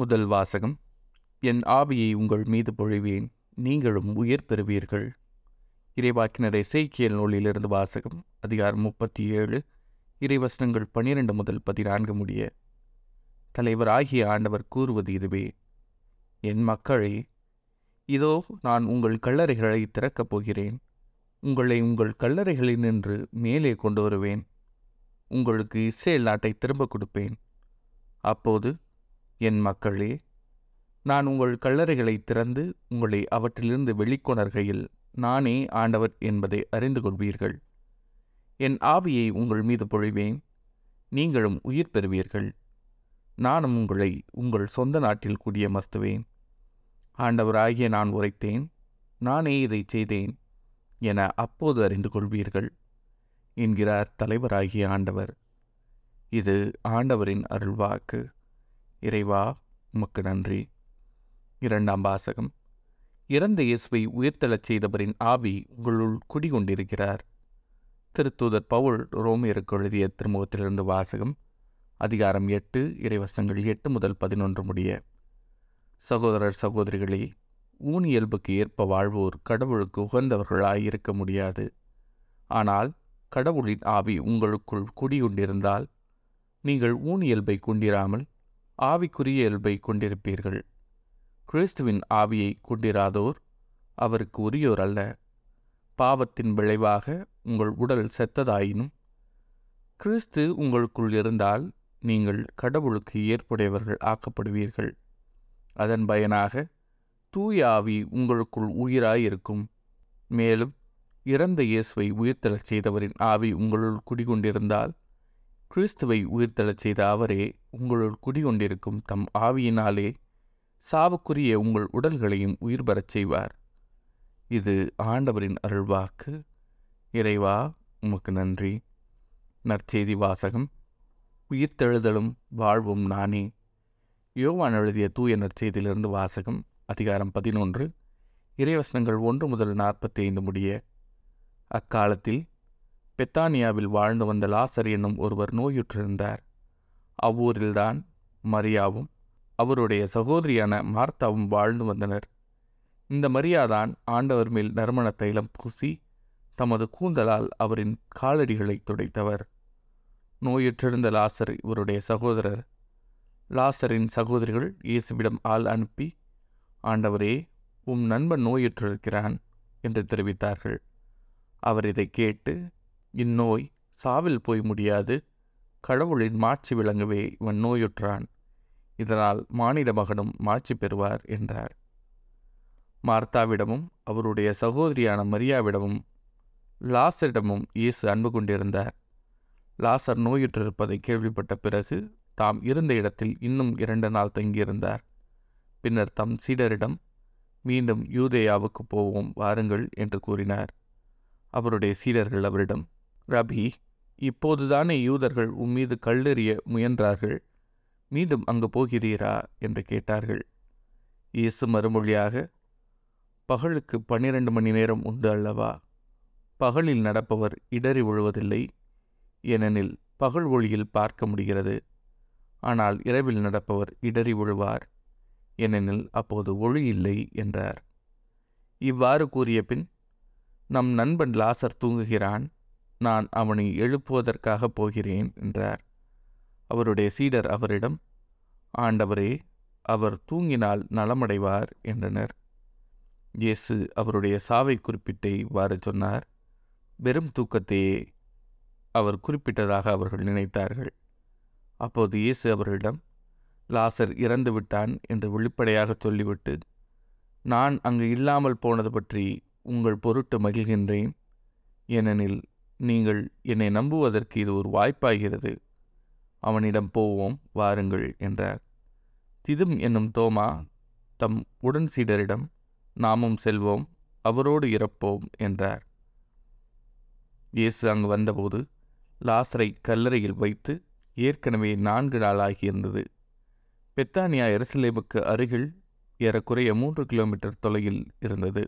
முதல் வாசகம் என் ஆவியை உங்கள் மீது பொழிவேன் நீங்களும் உயிர் பெறுவீர்கள். இறைவாக்கினர் இசைக்கியல் நூலிலிருந்து வாசகம் அதிகாரம் முப்பத்தி ஏழு இறைவசனங்கள் பன்னிரண்டு முதல் பதினான்கு முடிய. தலைவராகிய ஆண்டவர் கூறுவது இதுவே என் மக்களே இதோ நான் உங்கள் கல்லறைகளை திறக்கப் போகிறேன். உங்களை உங்கள் கல்லறைகளில் நின்று மேலே கொண்டு வருவேன். உங்களுக்கு இஸ்ரேல் நாட்டை திரும்ப கொடுப்பேன். அப்போது என் மக்களே நான் உங்கள் கல்லறைகளை திறந்து உங்களை அவற்றிலிருந்து வெளிக்கொணர்கையில் நானே ஆண்டவர் என்பதை அறிந்து கொள்வீர்கள். என் ஆவியை உங்கள் மீது பொழிவேன் நீங்களும் உயிர் பெறுவீர்கள். நானும் உங்களை உங்கள் சொந்த நாட்டில் குடியமர்த்துவேன். ஆண்டவராகிய நான் உரைத்தேன் நானே இதை செய்தேன் என அப்போது அறிந்து கொள்வீர்கள் என்கிறார் தலைவராகிய ஆண்டவர். இது ஆண்டவரின் அருள்வாக்கு. இறைவா உமக்கு நன்றி. இரண்டாம் வாசகம் இறந்த இயேசுவை உயிர்த்தெழச் செய்தவரின் ஆவி உங்களுள் குடிகொண்டிருக்கிறார். திருத்தூதர் பவுல் ரோமியருக்கு எழுதிய திருமுகத்திலிருந்து வாசகம் அதிகாரம் எட்டு இறைவசனங்கள் எட்டு முதல் பதினொன்று முடிய. சகோதரர் சகோதரிகளே ஊனியல்புக்கு ஏற்ப வாழ்வோர் கடவுளுக்கு உகந்தவர்களாய் இருக்க முடியாது. ஆனால் கடவுளின் ஆவி உங்களுக்குள் குடியுண்டிருந்தால் நீங்கள் ஊனியல்பை கொண்டிராமல் ஆவிக்குரிய இயல்பை கொண்டிருப்பீர்கள். கிறிஸ்துவின் ஆவியை கொண்டிராதோர் அவருக்கு உரியோர் அல்ல. பாவத்தின் விளைவாக உங்கள் உடல் செத்ததாயினும் கிறிஸ்து உங்களுக்குள் இருந்தால் நீங்கள் கடவுளுக்கு ஏற்புடையவர்கள் ஆக்கப்படுவீர்கள். அதன் பயனாக தூய ஆவி உங்களுக்குள் உயிராயிருக்கும். மேலும் இறந்த இயேசுவை உயிர்த்தெழச் செய்தவரின் ஆவி உங்களுள் குடிகொண்டிருந்தால் கிறிஸ்துவை உயிர்த்தெழச் செய்த அவரே உங்களுள் குடிகொண்டிருக்கும் தம் ஆவியினாலே சாவுக்குரிய உங்கள் உடல்களையும் உயிர் பெறச் செய்வார். இது ஆண்டவரின் அருள்வாக்கு. இறைவா உமக்கு நன்றி. நற்செய்தி வாசகம். உயிர்த்தெழுதலும் வாழ்வும் நானே. யோவான் எழுதிய தூய நற்செய்தியிலிருந்து வாசகம் அதிகாரம் பதினொன்று. இறைவசனங்கள் ஒன்று முதல் நாற்பத்தி ஐந்து முடிய. அக்காலத்தில் பெத்தானியாவில் வாழ்ந்து வந்த லாசர் என்னும் ஒருவர் நோயுற்றிருந்தார். அவ்வூரில்தான் மரியாவும் அவருடைய சகோதரியான மார்த்தாவும் வாழ்ந்து வந்தனர். இந்த மரியாதான் ஆண்டவர் மேல் நறுமண தைலம் பூசி தமது கூந்தலால் அவரின் காலடிகளை துடைத்தவர். நோயுற்றிருந்த லாசர் இவருடைய சகோதரர். லாசரின் சகோதரிகள் இயேசுவிடம் ஆள் அனுப்பி ஆண்டவரே உம் நண்பன் நோயுற்றிருக்கிறான் என்று தெரிவித்தார்கள். அவர் இதை கேட்டு இந்நோய் சாவில் போய் முடியாது கடவுளின் மாட்சி விளங்கவே இவன் நோயுற்றான். இதனால் மானிட மகனும் மாட்சி பெறுவார் என்றார். மார்த்தாவிடமும் அவருடைய சகோதரியான மரியாவிடமும் லாசரிடமும் இயேசு அன்பு கொண்டிருந்தார். லாசர் நோயுற்றிருப்பதை கேள்விப்பட்ட பிறகு தாம் இருந்த இடத்தில் இன்னும் இரண்டு நாள் தங்கியிருந்தார். பின்னர் தம் சீடரிடம் மீண்டும் யூதேயாவுக்கு போவோம் வாருங்கள் என்று கூறினார். அவருடைய சீடர்கள் அவரிடம் ரபி இப்போதுதானே யூதர்கள் உம்மீது கல்லெறிய முயன்றார்கள். மீண்டும் அங்கு போகிறீரா? என்று கேட்டார்கள். இயேசு மறுமொழியாக பகலுக்கு பன்னிரண்டு மணி நேரம் உண்டு அல்லவா? பகலில் நடப்பவர் இடறி விழுவதில்லை. ஏனெனில் பகல் ஒளியில் பார்க்க முடிகிறது. ஆனால் இரவில் நடப்பவர் இடறி விழுவார். ஏனெனில் அப்போது ஒளி இல்லை என்றார். இவ்வாறு கூறிய பின் நம் நண்பன் லாசர் தூங்குகிறான். நான் அவனை எழுப்புவதற்காக போகிறேன் என்றார். அவருடைய சீடர் அவரிடம் ஆண்டவரே அவர் தூங்கினால் நலமடைவார் என்றனர். இயேசு அவருடைய சாவை குறிப்பிட்டு இவ்வாறு சொன்னார். வெறும் தூக்கத்தையே அவர் குறிப்பிட்டதாக அவர்கள் நினைத்தார்கள். அப்போது இயேசு அவர்களிடம் லாசர் இறந்து விட்டான் என்று வெளிப்படையாக சொல்லிவிட்டு நான் அங்கு இல்லாமல் போனது பற்றி உங்கள் பொருட்டு மகிழ்கின்றேன். ஏனெனில் நீங்கள் என்னை நம்புவதற்கு இது ஒரு வாய்ப்பாகிறது. அவனிடம் போவோம் வாருங்கள் என்றார். திதும் என்னும் தோமா தம் உடன் சீடரிடம் நாமும் செல்வோம் அவரோடு இறப்போம் என்றார். இயேசு அங்கு வந்தபோது லாசரை கல்லறையில் வைத்து ஏற்கனவே நான்கு நாளாகியிருந்தது. பெத்தானியா எருசலேமுக்கு அருகில் ஏறக்குறைய மூன்று கிலோமீட்டர் தொலையில் இருந்தது.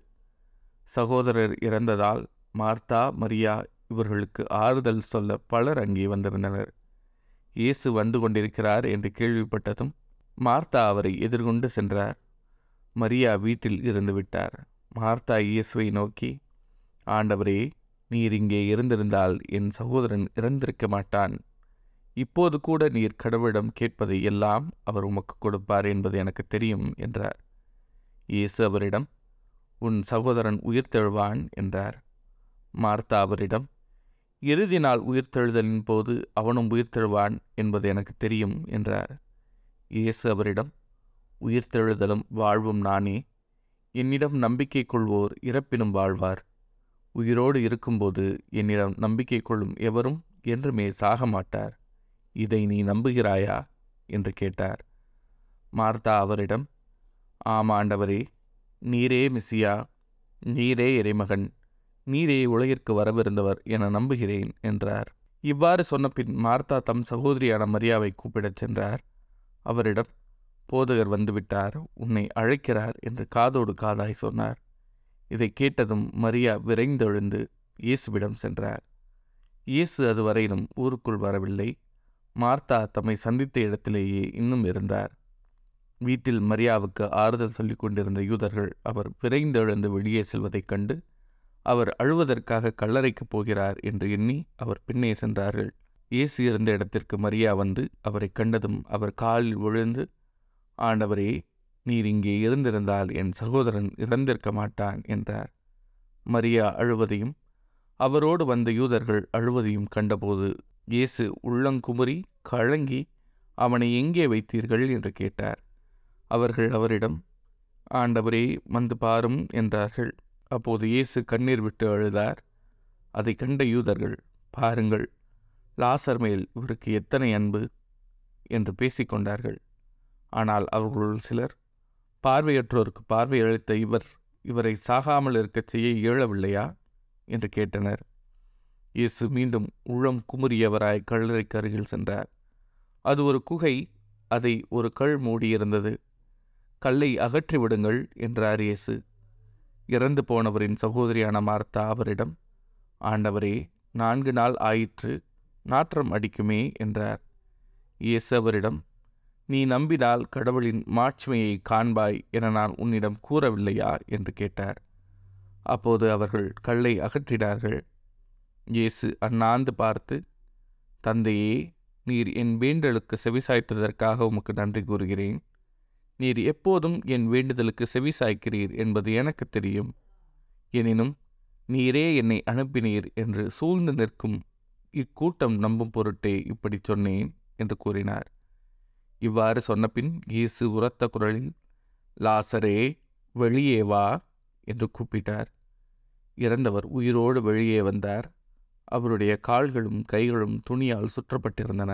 சகோதரர் இறந்ததால் மார்த்தா மரியா இவர்களுக்கு ஆறுதல் சொல்ல பலர் அங்கே வந்திருந்தனர். இயேசு வந்து கொண்டிருக்கிறார் என்று கேள்விப்பட்டதும் மார்த்தா அவரை எதிர்கொண்டு சென்றார். மரியா வீட்டில் இருந்து விட்டார். மார்த்தா இயேசுவை நோக்கி ஆண்டவரே நீர் இங்கே இருந்திருந்தால் என் சகோதரன் இறந்திருக்க மாட்டான். இப்போது கூட நீர் கடவுளிடம் கேட்பதை எல்லாம் அவர் உமக்கு கொடுப்பார் என்பது எனக்கு தெரியும் என்றார். இயேசு அவரிடம் உன் சகோதரன் உயிர்த்தெழுவான் என்றார். மார்த்தா அவரிடம் இறுதி நாள் உயிர்த்தெழுதலின் போது அவனும் உயிர்த்தெழுவான் என்பது எனக்கு தெரியும் என்றார். இயேசு அவரிடம் உயிர்த்தெழுதலும் வாழ்வும் நானே. என்னிடம் நம்பிக்கை கொள்வோர் இறப்பினும் வாழ்வார். உயிரோடு இருக்கும்போது என்னிடம் நம்பிக்கை கொள்ளும் எவரும் என்றுமே சாக மாட்டார். இதை நீ நம்புகிறாயா? என்று கேட்டார். மார்த்தா அவரிடம் ஆமாண்டவரே நீரே மிசியா நீரே இறைமகன். நீரே உலகிற்கு வரவிருந்தவர் என நம்புகிறேன் என்றார். இவ்வாறு சொன்னபின் மார்த்தா தம் சகோதரியான மரியாவை கூப்பிடச் சென்றார். அவரிடம் போதகர் வந்துவிட்டார் உன்னை அழைக்கிறார் என்று காதோடு காதாய் சொன்னார். இதை கேட்டதும் மரியா விரைந்தெழுந்து இயேசுவிடம் சென்றார். இயேசு அதுவரையிலும் ஊருக்குள் வரவில்லை. மார்த்தா தம்மை சந்தித்த இடத்திலேயே இன்னும் இருந்தார். வீட்டில் மரியாவுக்கு ஆறுதல் சொல்லிக் கொண்டிருந்த யூதர்கள் அவர் விரைந்தெழுந்து வெளியே செல்வதைக் கண்டு அவர் அழுவதற்காக கல்லறைக்குப் போகிறார் என்று எண்ணி அவர் பின்னே சென்றார்கள். இயேசு இருந்த இடத்திற்கு மரியா வந்து அவரை கண்டதும் அவர் காலில் விழுந்து ஆண்டவரே நீர் இங்கே இருந்திருந்தால் என் சகோதரன் இறந்திருக்க மாட்டான் என்றார். மரியா அழுவதையும் அவரோடு வந்த யூதர்கள் அழுவதையும் கண்டபோது இயேசு உள்ளங்குமுறி கழங்கி அவனை எங்கே வைத்தீர்கள்? என்று கேட்டார். அவர்கள் அவரிடம் ஆண்டவரே வந்து பாரும் என்றார்கள். அப்போது இயேசு கண்ணீர் விட்டு அழுதார். அதை கண்ட யூதர்கள் பாருங்கள் லாசர் மேல் இவருக்கு எத்தனை அன்பு? என்று பேசிக்கொண்டார்கள் ஆனால் அவர்களுள் சிலர் பார்வையற்றோருக்கு பார்வை அளித்த இவர் இவரை சாகாமல் இருக்கச் செய்ய இயலவில்லையா? என்று கேட்டனர். இயேசு மீண்டும் உளம் குமுறியவராய் கல்லறைக்கு அருகில் சென்றார். அது ஒரு குகை அதை ஒரு கல் மூடியிருந்தது. கல்லை அகற்றி விடுங்கள் என்றார் இயேசு. இறந்து போனவரின் சகோதரியான மார்த்தா அவரிடம் ஆண்டவரே நான்கு நாள் ஆயிற்று நாற்றம் அடிக்குமே என்றார். இயேசு அவரிடம் நீ நம்பினால் கடவுளின் மாட்சிமையை காண்பாய் என நான் உன்னிடம் கூறவில்லையா? என்று கேட்டார். அப்போது அவர்கள் கல்லை அகற்றினார்கள். இயேசு அண்ணாந்து பார்த்து தந்தையே நீர் என் வேண்டலுக்கு செவிசாய்த்ததற்காக உமக்கு நன்றி கூறுகிறேன். நீர் எப்போதும் என் வேண்டுதலுக்கு செவிசாய்க்கிறீர் என்பது எனக்கு தெரியும். எனினும் நீரே என்னை அனுப்பினீர் என்று சூழ்ந்து நிற்கும் இக்கூட்டம் நம்பும் பொருட்டே இப்படி சொன்னேன் என்று கூறினார். இவ்வாறு சொன்னபின் இயேசு உரத்த குரலில் லாசரே வெளியே வா என்று கூப்பிட்டார். இறந்தவர் உயிரோடு வெளியே வந்தார். அவருடைய கால்களும் கைகளும் துணியால் சுற்றப்பட்டிருந்தன.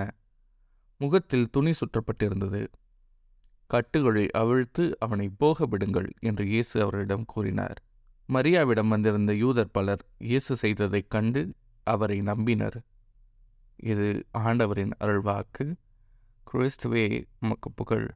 முகத்தில் துணி சுற்றப்பட்டிருந்தது. கட்டுகளை அவிழ்த்து அவனை போக விடுங்கள் என்று இயேசு அவரிடம் கூறினார். மரியாவிடம் வந்திருந்த யூதர் பலர் இயேசு செய்ததைக் கண்டு அவரை நம்பினர். இது ஆண்டவரின் அருள்வாக்கு. கிறிஸ்துவே உமக்கு புகழ்.